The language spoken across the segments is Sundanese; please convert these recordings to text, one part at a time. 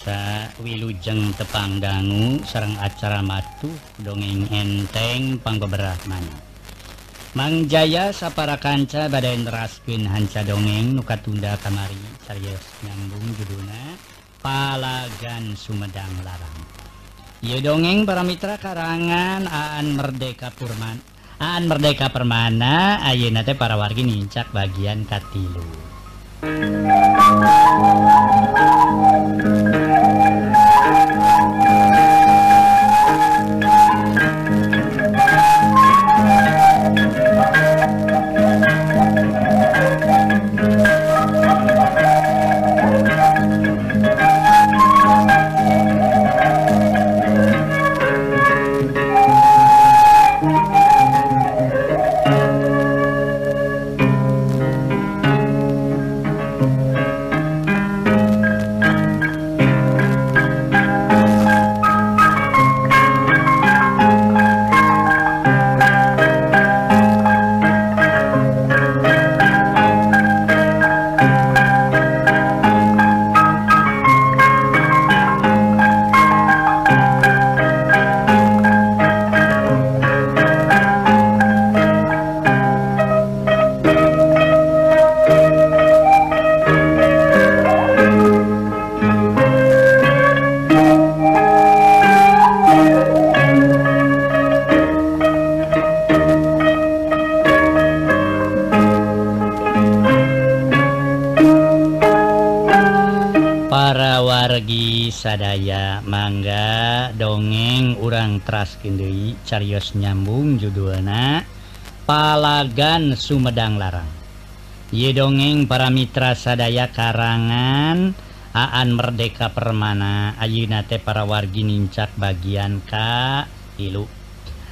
Sa Wilujeng Tepang Dangu Serang acara matu dongeng enteng Panggoberatmana Mang Jaya sapara kanca badai neraskin hanca dongeng nuka tunda kamari serius nyambung judulna Palagan Sumedang Larang. Ye dongeng para mitra karangan Aan Merdeka Purman Aan Merdeka Permana Ayeuna teh para wargi nincak bagian katilu. Dewi Carios nyambung judulna Palagan Sumedang Larang. Ye dongeng para mitra sadaya karangan Aan Merdeka Permana Ayunate para wargi nincak bagian Ka Ilu.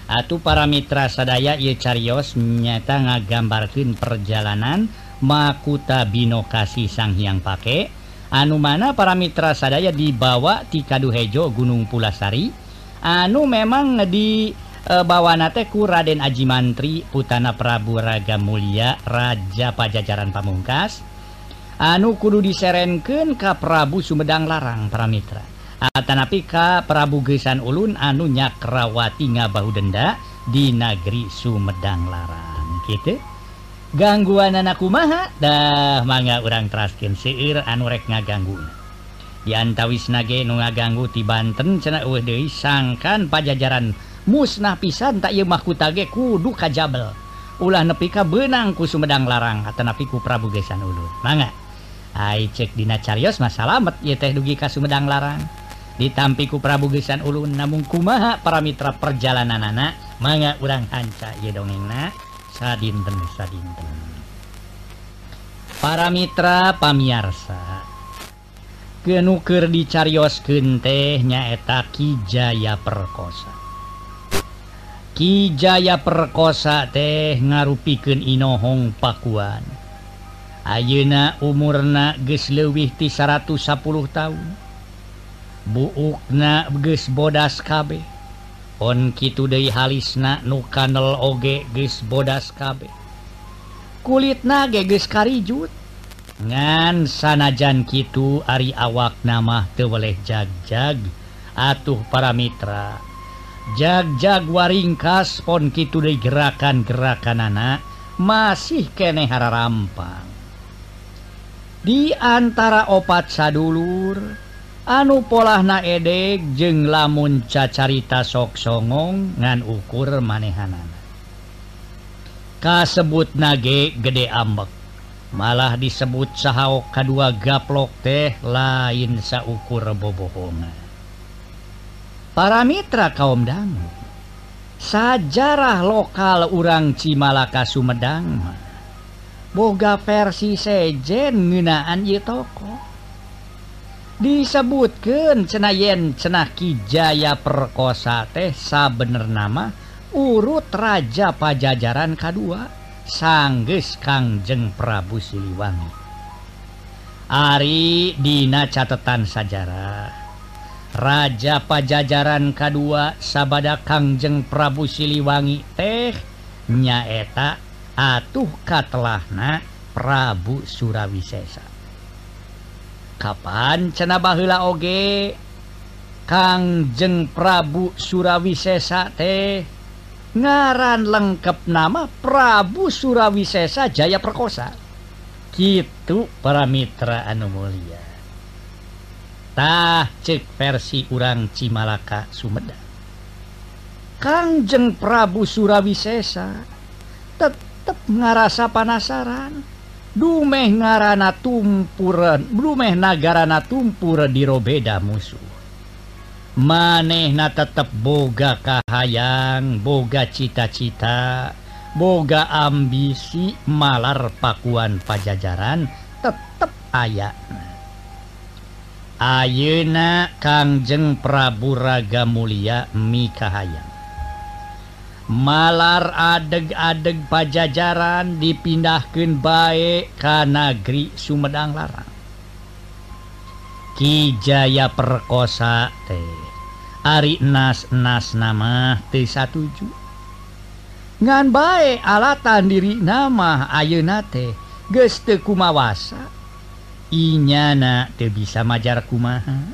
Atuh para mitra sadaya Ye Carios nyata ngagambarkan perjalanan Makuta Binokasi Sang Hyang Pake. Anu mana para mitra sadaya dibawa ti Kaduhejo Gunung Pulasari anu memang di e, bawanateku Raden Aji Mantri Putana Prabu Raga Mulia Raja Pajajaran Pamungkas. Anu kudu diserenken Ka Prabu Sumedang Larang para Mitra Atanapi Ka Prabu Gesan Ulun anu nyakrawati ngabahu denda di negeri Sumedang Larang gitu. Gangguan anakku maha dah manga orang traskin seir anurek ngaganggu. diantawis nage nu ngaganggu ti Banten cena deui sangkan pajajaran. Musnah pisan tak ieu mahku tage kudu kajabel. Ulah nepi ka beunang ku Sumedang larang atau napiku Prabu Gesan Ulun mangga. Hai cek dina carios mah salamet ieu teh dugi ka Sumedang larang. Ditampi ku Prabu Gesan Ulun namun kumaha para mitra perjalanan anak manga urang hanca ieu dongengna sadinten sadinten. Para mitra pamiarsa. genuker dicarios kentehnyaeta Kijaya perkosa. Kijaya perkosa teh ngarupiken Inohong Pakuan. Ayeuna umurna geus lewih ti 110 tahun buukna geus bodas kabeh. On kitu deui halisna nu kanel oge geus bodas kabeh. Kulit nage geus karijut. ngan sanajan Kitu Ari awak nama teweleh jagjag atuh para Mitra jagjag waringkas pon Kitu di gerakan-gerakan anak masih kenehara rampang. Di antara opat sadulur anu pola na edek jeng lamun cacarita sok songong ngan ukur manehanan kasebut nage gede ambek. malah disebut sahau kedua gaplok teh lain saukur bobohongan para mitra kaum dangu sajarah lokal urang Cimalaka Sumedang. Boga versi sejen ngenaan ye toko. Disebutkan cenayen cenah Kijaya perkosa teh sabener nama urut raja pajajaran kedua sangges Kangjeng Prabu Siliwangi. Ari Dina catatan sajarah. Raja Pajajaran K2 Sabada Kangjeng Prabu Siliwangi teh nyaeta atuh katelahna Prabu Surawisesa. Kapan cena bahla oge? Kangjeng Prabu Surawisesa teh ngaran lengkap nama Prabu Surawisesa Jaya perkosa. Gitu para Mitra anu Muliatah cek versi urang Cimalaka Sumeda Kangjeng Prabu Surawisesa tetap ngarasa panasaran. Dumeh ngarana tumpuran Blumeh nagarana tumpur dirobeda musuh. Maneh na tetap bogakahhaang boga cita-cita boga ambisi malar pakuan pajajaran tetap aya. Ayeuna Kangjeng Praburaga Mulia Mikahayang malar adeg-adeg pajajaran dipindahkan baik Kanagri Sumedang Larang. Kijaya perkosa teh Ari nas-nas nama T17 ngan baik alatan diri nama ayeunate geste kumawasa. Inyana te bisa majar kumaha.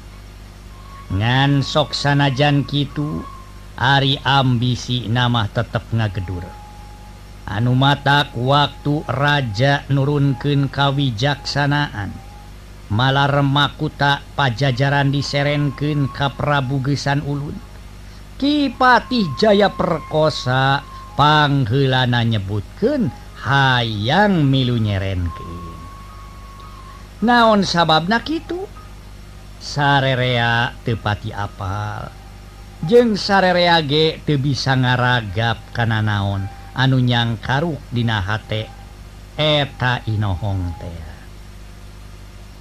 Ngan sok sanajan kitu Ari ambisi nama tetap ngagedur. Anu matak waktu raja nurunken kawijaksanaan. malah remmakuta pajajaran diserenken kaprabugesan Ulun. Kipatih Jaya perkosa panghelana nyebutken hayang milu nyerenken naon sababnak itu sarerea tepati apal. Jeng sarereage te bisa ngaragap kana naon? Anu nyang karuk dinahate eta inohong tea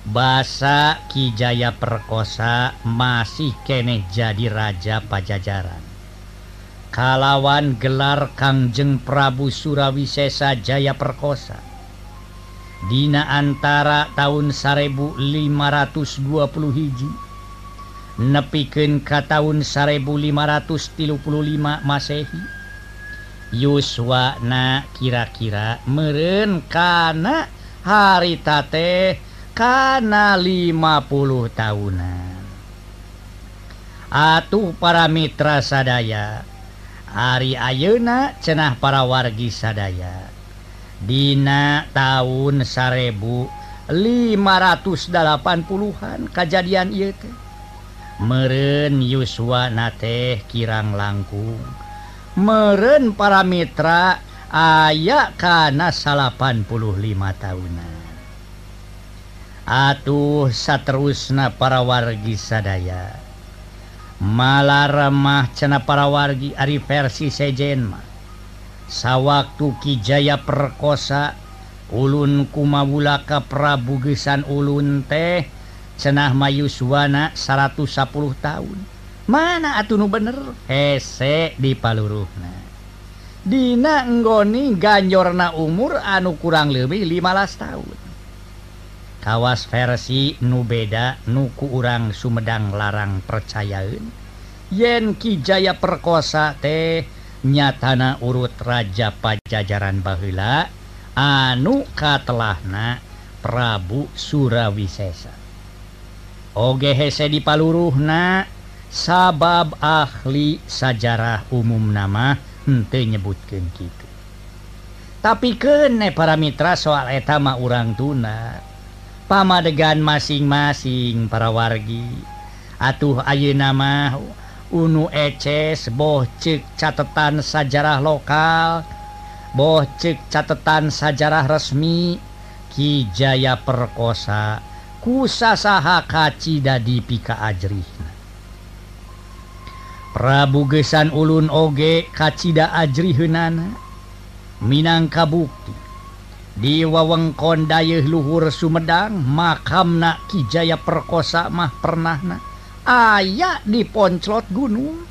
basa Kijaya perkosa masih kene jadi raja pajajaran. Kalawan gelar Kangjeng Prabu Surawisesa Jaya perkosa. Dina antara tahun 1520 hiji nepiken ka tahun 1535 Masehi Yuswana kira-kira merenkana haritate karena 50 tahunan. Atuh para Mitra sadaya Ari Ayeuna cenah para wargi sadaya. Dina tahun sarebu 580-an kejadian I meren Yuswa teh kirang langkung. Meren para Mitra aya ayakkana 85 tahunan. Atuh saterusna para wargi sadaya. Malaremah cena para wargi Ari versi sejenmah sawwaktu Kijaya perkosa Ulun kumabulaka Prabugisan Ulun teh cenah Mayuswana 110 tahun. Mana atuh nu bener? Hesek di paluruhna Dina enggoni ganjorna umur anu kurang lebih 15 tahun. kawas versi nu beda nuku urang Sumedang larang percayaun yen Kijaya perkosa teh nyatana urut Raja pajajaran Bahla anu katelahna Prabu Surawisesa. Ogehese di Paluruhna sabab ahli sajarah umum nama ente nyebutkan gitu tapi kene para Mitra soal etama urang tuna. pamadegan masing-masing para wargi. Atuh Ayu nama Unu eces bohcik catatan sajarah lokal bohcik catatan sajarah resmi Kijaya perkosa kusasaha kacita di pika ajri Prabu Gesan Ulun Oge kacita ajri Hunana Minangkabukti di wewengkon Dayuh Luhur Sumedang makamna Kijaya perkosa mah pernah pernahna. Aya di ponclot gunung.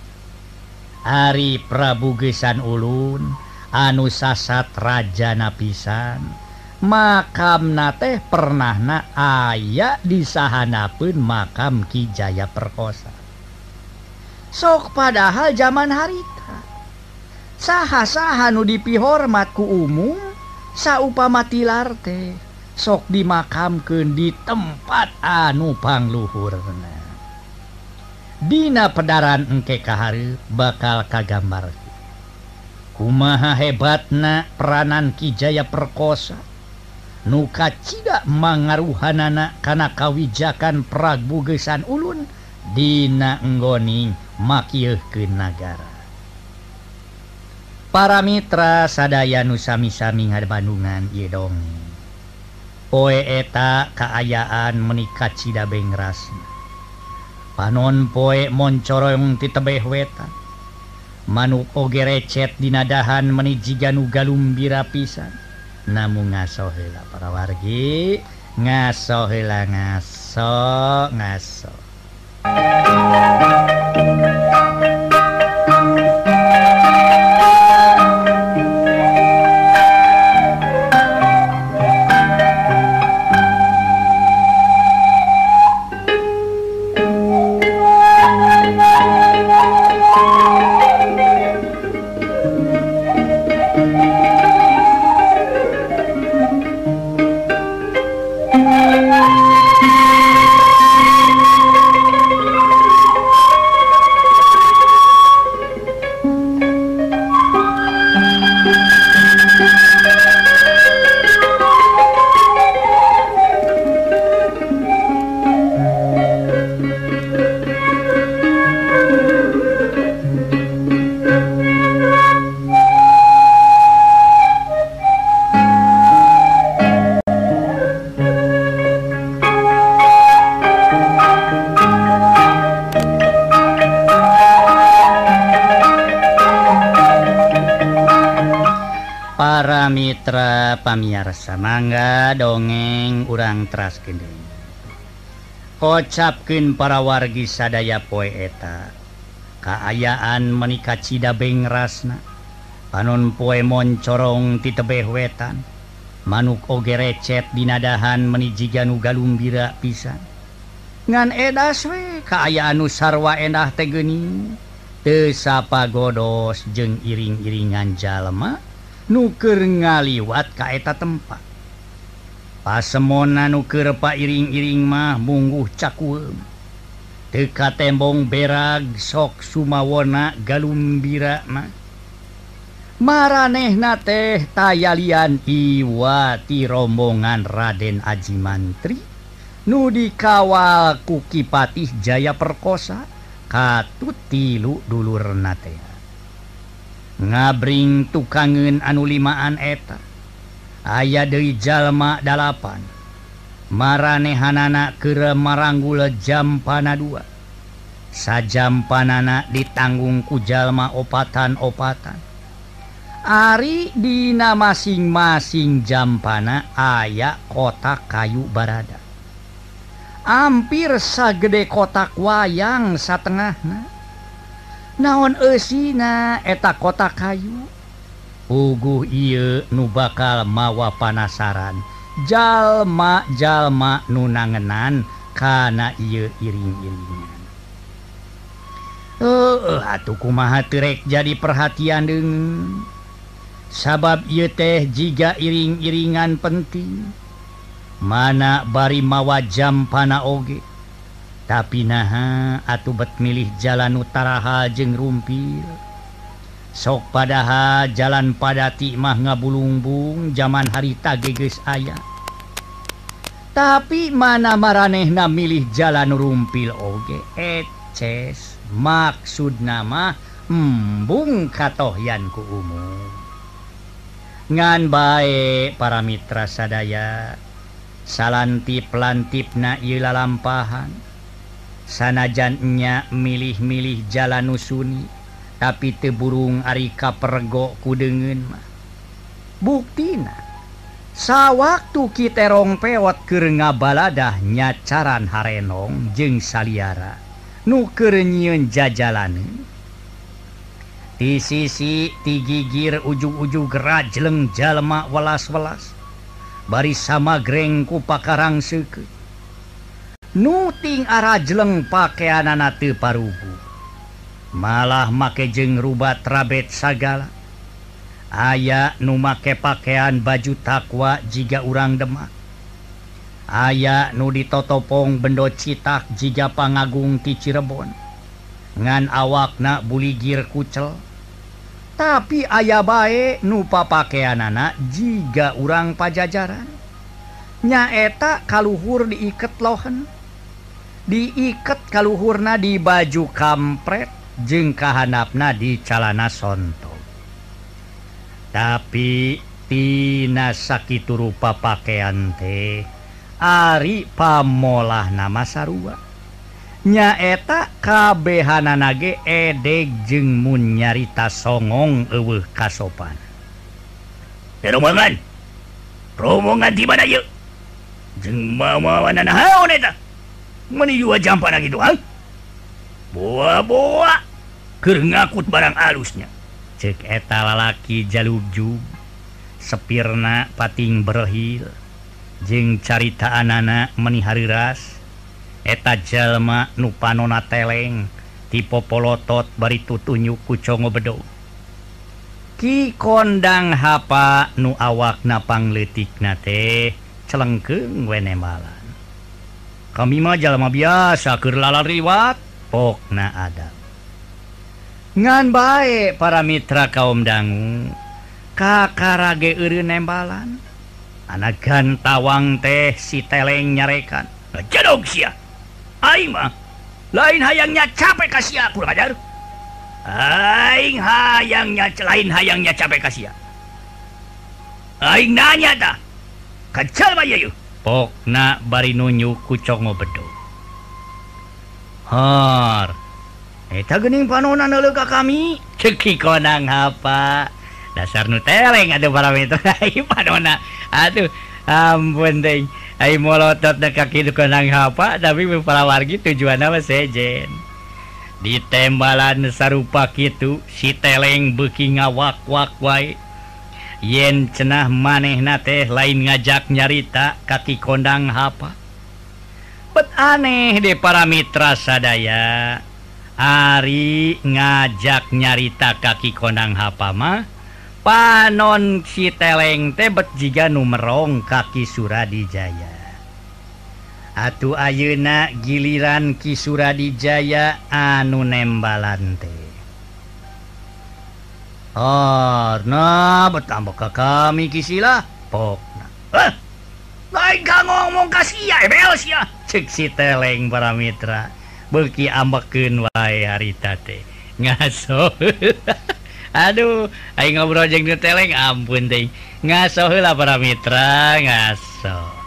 Ari Prabu Gesan Ulun anu sasat Raja Napisan. Makam na teh pernah na aya disahanapun makam Kijaya perkosa. Sok padahal zaman harita. Saha-saha nu dipihormatku umum saupama tilar teh sok dimakamkan di tempat anupang luhur Dina pedaran engke kahari bakal kagambar. Kumaha hebatna peranan Kijaya perkosa? Nuka tidak mangaruhanana karena kawijakan Prabu Gesan Ulun Dina nggoning makieuhkeun nagara. para Mitra sadaya nusami-sami had Bandungan Yedong poe eta keayaan menikat Cida Bengrasna panon poe moncorong ti tebeh wetan manuk oge recet dinadahan menijigan ugalumbira pisan. Namun ngasohela para wargi ngasohela ngaso ngaso. pamiarsa mangga dongeng urang traskening kocapken para wargi sadaya poeta keayaan menikah Cidabeng rasna. Panon poe moncorong titebeh wetan. Manuk oge recet dinadahan menijiganu galumbira pisan. Ngan edas we keayaan nusarwa endah tegeni tesapa godos jeng iring-iringan jalma. nuker ngaliwat kaeta tempat. Pasemona nuker Pak iring-iring mah bungguh cakum teka tembong berag sok Sumawona galumbira mah. Maraneh na teh tayalian iwati rombongan Raden Aji Mantri. Nudi kawal kukipatih Jaya perkosa katut tilu dulur natea ngabring tukangen anu limaan eta. Aya dari Jalma 8 maranehanana ke maranggula jampana 2 sajam panana ditanggung kujallma opatan-opatan. Ari Dina masing-masing jampana aya kotak kayu barada. Hampir sagede kotak wayang satengah nah naon esina eta kota kayu? Ugu iye nu bakal mawa panasaran. Jalma-jalma nunangenan kana iye iring-iringan. Uh, kumaha terek jadi perhatian deng sabab ye teh jiga iring-iringan penting. Mana bari mawa jam pana oge? tapi naha atubat milih jalan utaraha jeung rumpil. Sok padaha jalan pada timah ngabulungbung zaman harita geges ayah tapi mana maraneh na milih jalan rumpil oge eces. Maksud nama embung katohyan ku umum ngan baik para mitra sadaya salanti pelantip na ila lampahan sanajannya milih-milih jalan Nusuni tapi teburung Arika pergo kudengen mah. Buktina sawwaktu Kiterong pewat ke ngabaladah nyacaran Harenong jeng saliara nukernyun jajalan. Di sisi tigigir ujung-ujung gerak jeleng jalma welas-welas baris sama grengku pakarang seke nuting arajleng pakaiananate parugu malah make jeng rubat rabet sagala. Aya nu make pakaian baju takwa jika urang demak. Aya nu ditotopong bendo citak jika pangagung ti Cirebon. Ngan awakna buligir kucel. Tapi aya baik nupa pakaian anak jika urang pajajaran. Nyaeta kalluhur diiket lohen. diiket kalluhurna di baju kampret jengkahanapna di calana sonto. Tapi Tina sakit rupa pakaian teh Ari pamolah nama sarua. Nyaeta kabehana nage edek jengmun nyarita songong eueuh kasopan. Rombongan rombongan di mana yuk jeng mama wanana haon eta! meni juga jampan gitu hal buah-boa ke ngakut barang alusnya. Cek eta lalaki jalubju sepirna pating berhil. Jeng carita anak menihari ras. Eta jalma nupanona teleng. Tipe polotot bari tutunyu kucongo bedo. Ki kondang hapa nu awak napang letik nate celengkeng wene malah kami majalama biasa kerlala riwat pokna ada. Ngan baik para mitra kaum dangu kakarage iri nembalan. Anak gantawang teh si teleng nyarekan. Jadog sia. Aing mah lain hayangnya capek kasih aku ajar aing hayangnya lain hayangnya capek kasih aing nanya dah kacal mah yuk pok na bari nunyu kucongo bedo Hor Eta eh, gening panonan ka kami. Ceki konang apa Dasar nu teleng aduh para metro panona Aduh ampun deng ai molotot na kaki itu konang apa Tapi para wargi tujuan apa sejen. Ditembalan sarupa kitu Si teleng beki ngawak wak wae. yen cenah manehna teh lain ngajak nyarita kaki kondang apa pet aneh de para mitra sadaya. Ari ngajak nyarita kaki kondang apa mah. Panon si teleng tebet jika numerong kaki Suradijaya. Atuh Ayeuna giliran Ki Suradijaya anu nembalante Harna bertambah ke kami kisilah pokna. Eh, lain kang ngomong kasih ya, ebel sih ya. Cek si teleng para mitra. Beki ambekin wae harita teh. Ngaso. Aduh, ayo ngobrol jeng teleng ampun teh. Ngaso lah para mitra, ngaso.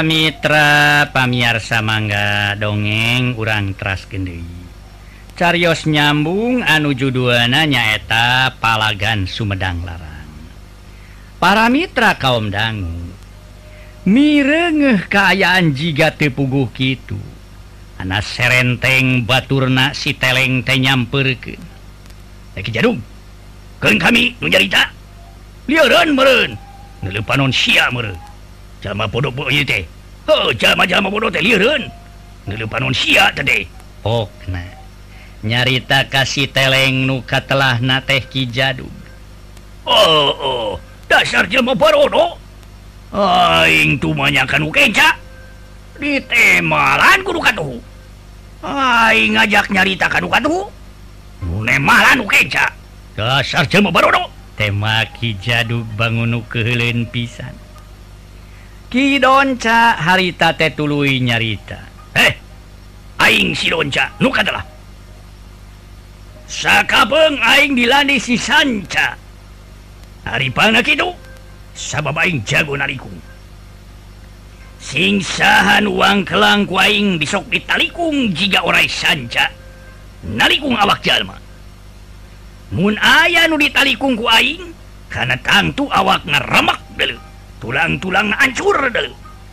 para Mitra pamiarsa mangga dongeng urang traskendi Carios nyambung anu juduana nyaeta palagan Sumedang Larang. Para Mitra kaum dangu mirengeh kaayaan jiga tepuguh kitu. Anak serenteng baturna si teleng teh nyamperkeun. Lagi jadung keun kami nu nyarita. Lieureun meureun neuleuh sia meureun. sama bodoh bodoh teh. Oh jama jama bodoh teh. Liurun nulu sia tadi oh nah nyarita kasih teleng nu telah na teh kijadug oh oh. Dasar jelma barono aing tumanya manyakan ukeca di temalan kudu katuhu. Aing ngajak nyarita kanu katuh nemalan ukeca dasar jelma barono tema ki kijadug bangun kehelen pisan. Kidonca harita teh tulu nyarita. Eh Aing sica adalah sakabeng aing dilani si sanca. Hari pan itu saing jago naiku singsahan uang kelang kuing disok ditalikung jika orai sanca. Nalikung awak jalma. Mu aya nu ditalikung kuing karena tangtu awak ngaremak dulu tulang-tulang ancur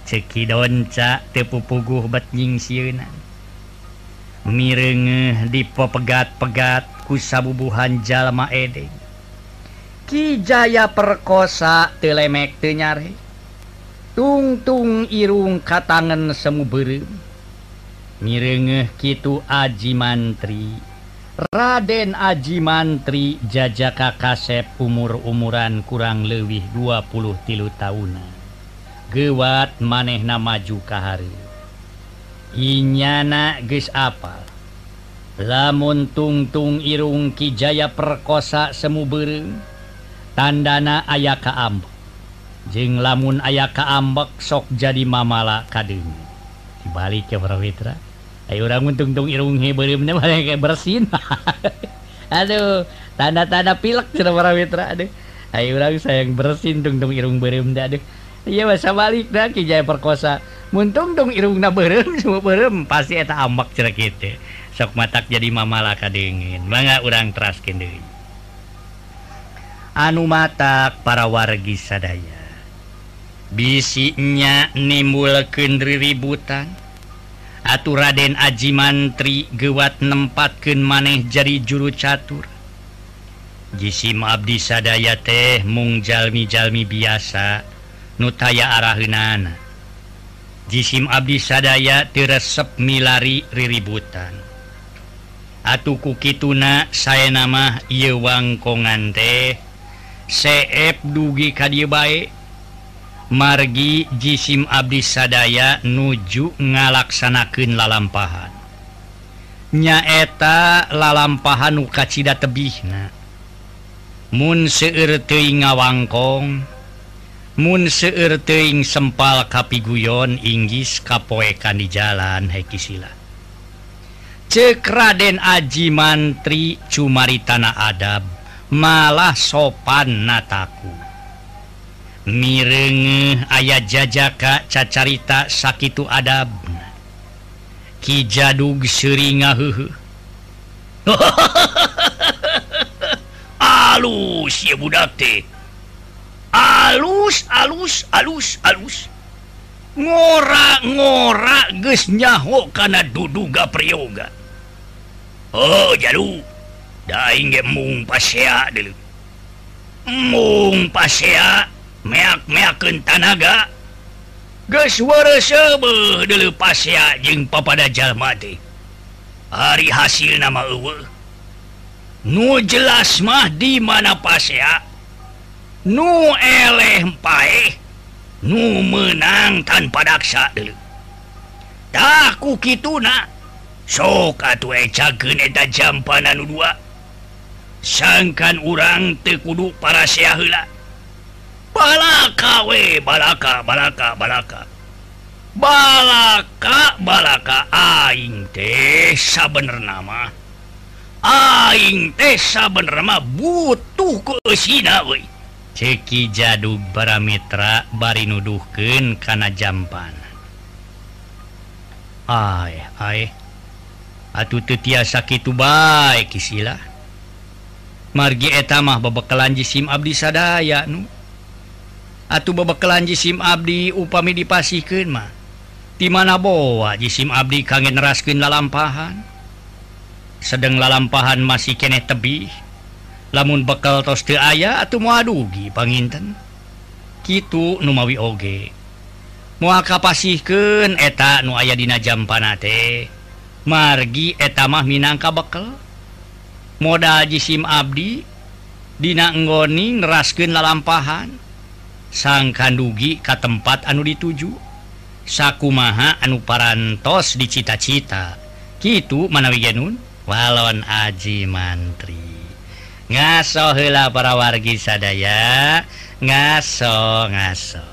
cekidonca tepupuguh batjing siunan mirenge dipo pegat-pegat kusabubuhan jalma edeng Kijaya perkosa telemek tenyare tungtung irung katangan semu berem mirenge kitu aji mantri. Raden Aji Mantri jajaka kasep umur-umuran kurang lebih 20 tilu tahunan gewat maneh namaju kahari inyana ge apa lamun tungtung irung Kijaya perkosa semu bereng tandana aya kaambek jeng lamun aya kaambek sok jadi mamala kadeng dibalik ke Prawitra Ayo orang untung-tung irung heberim nama kayak bersin. aduh, tanda-tanda pilek cina para mitra. Aduh, ayo orang sayang bersin tungtung irung berim. Aduh, iya masa balik dah kijaya perkosa. Muntung tung irung na berim semua berem pasti eta ambak cina kita. Sok matak jadi mamala kadingin. Mangga orang teraskin deh. Anu matak para wargi sadaya. Bisiknya nimbulkeun ributan. Atuh Raden Aji Mantri gewat nempatkeun maneh jari juru catur. Jisim Abdi sadaya teh mung jalmi-jalmi biasa nutaya araheunana. Jisim Abdi sadaya tiresep milari riributan. Atuh ku kituna saya nama ieu wangkongan teh seep dugi ka dieu margi jisim Abdi sadaya nuju ngalaksanakan lalampahan. Nyaeta lalampahan ukacita tebihna. Mun seueur teuing ngawangkong. Mun seueur teuing sempal kapiguyon inggis kapoekan di jalan hekisila Cek Raden Aji Mantri cumari tanah adab malah sopan nataku. mirenge ayat jajaka cacarita sakit adab. Kijadug seringa alus ya budak teh alus alus alus. Alus ngora-ngora gesnyaho karena duduga priyoga. Oh jalu. Daing mung pasea dulu mung pasea. meak-meakken tanaga geswara selepas jeng papada Jalmati. Hari hasil nama uwe. nu jelas mah di mana pasea nu eleh pae nu menang tanpa daksa dulu. Takku kituna sok atuh ecakeun eta jampana nu dua. Sangkan urang teu para heula. balaka we balaka balaka balaka balaka balaka aing teh sabener nama. Aing teh sabener nama butuh ke sina we. Ceki jadu baramitra bari nuduhkeun kana jampan. Ay ay atuh teu tiasa kitu bae kisila. Margi eta mah babakelan jisim abdi sadaya nu. Atuh bebekelan jisim Abdi upami dipasikan mah. Di mana bowa jisim Abdi kangen raskin lalampahan? Sedang lalampahan masih kene tebih. Lamun bekal tos te ayah atau mau adugi panginten. Kitu Numawi oge. Muaka pasihken eta nu aya dina jam panate margi etamah minangka bekal modal jisim Abdi Dina nggoni neraskin lalampahan. sangkan dugi ke tempat anu dituju. Saku maha anu parantos di cita-cita gitu manawigenun walon aji mantri. Ngaso hela para wargi sadaya. Ngaso ngaso.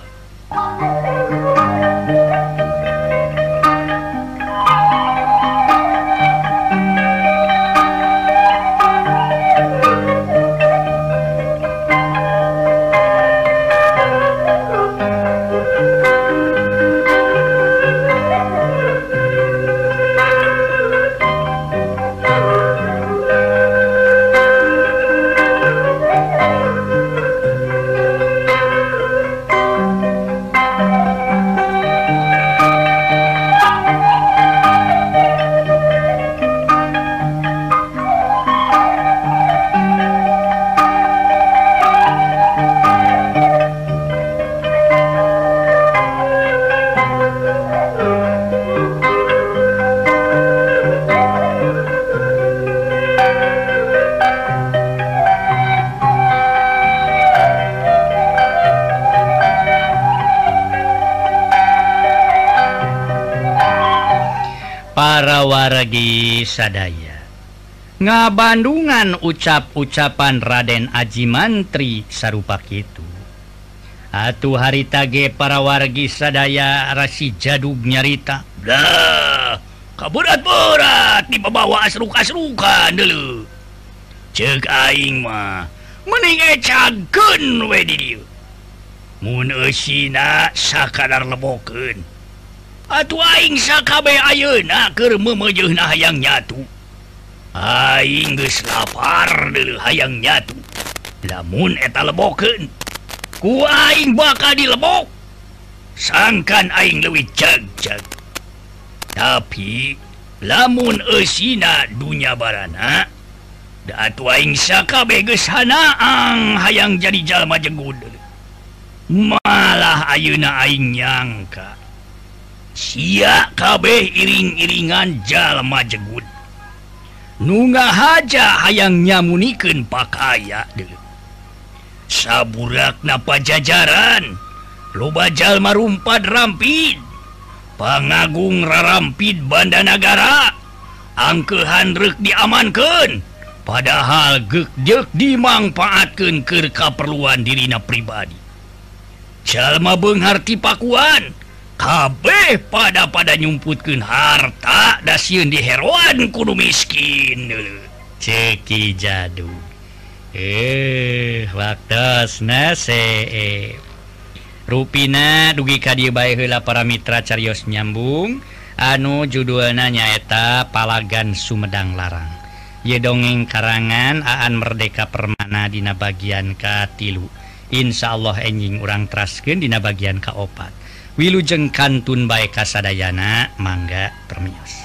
para-wargi sadaya. Nga Bandungan ucap-ucapan Raden Aji Mantri sarupa itu Atuh hari tage para wargi sadaya rasi jadug nyarita. Dah kaburat-burat di pembawa asruk-asrukan dulu. Cek aing mah mending ecagen we di dia. Mun eusina sakadar lebokeun. Atuhing sakab ayeuna ah, keur memejeuna hayang nyatu. Aing geus lapar deuleu hayang nyatu. Lamun eta lebokeun, ku aing bakal dilebok. Sangkan aing leuwih jag-jag. Tapi lamun eusina dunya barana, Datu aing sakabeh geus hanaang hayang jadi jalma jegud. Malah ayeuna aing nyangka. Sia kabeh iring-iringan jalma jegud nunga haja hayang nyamuniken pakaya de saburak napa jajaran? Loba jalma rumpad rampid. Pangagung rarampid Bandanagara angkehanrek diamankan padahal gekjek dimangfaatkan ke kaperluan dirina pribadi. Jalma Benghati Pakuan. kabeh pada pada nyumputkan harta dasyun di heroan kudu miskin. Ceki jadu. Eh waktu nase eh. ruina dugi ka dia baiklah para mitra carios nyambung. Anu judulna nyaeta palagan Sumedang Larang. Ye dongeng karangan aan merdeka permana dina bagian katilu Insya Allah enjing urang trasken dina bagian kaopat wilujeng Kantun Baik Kasadayana mangga permios.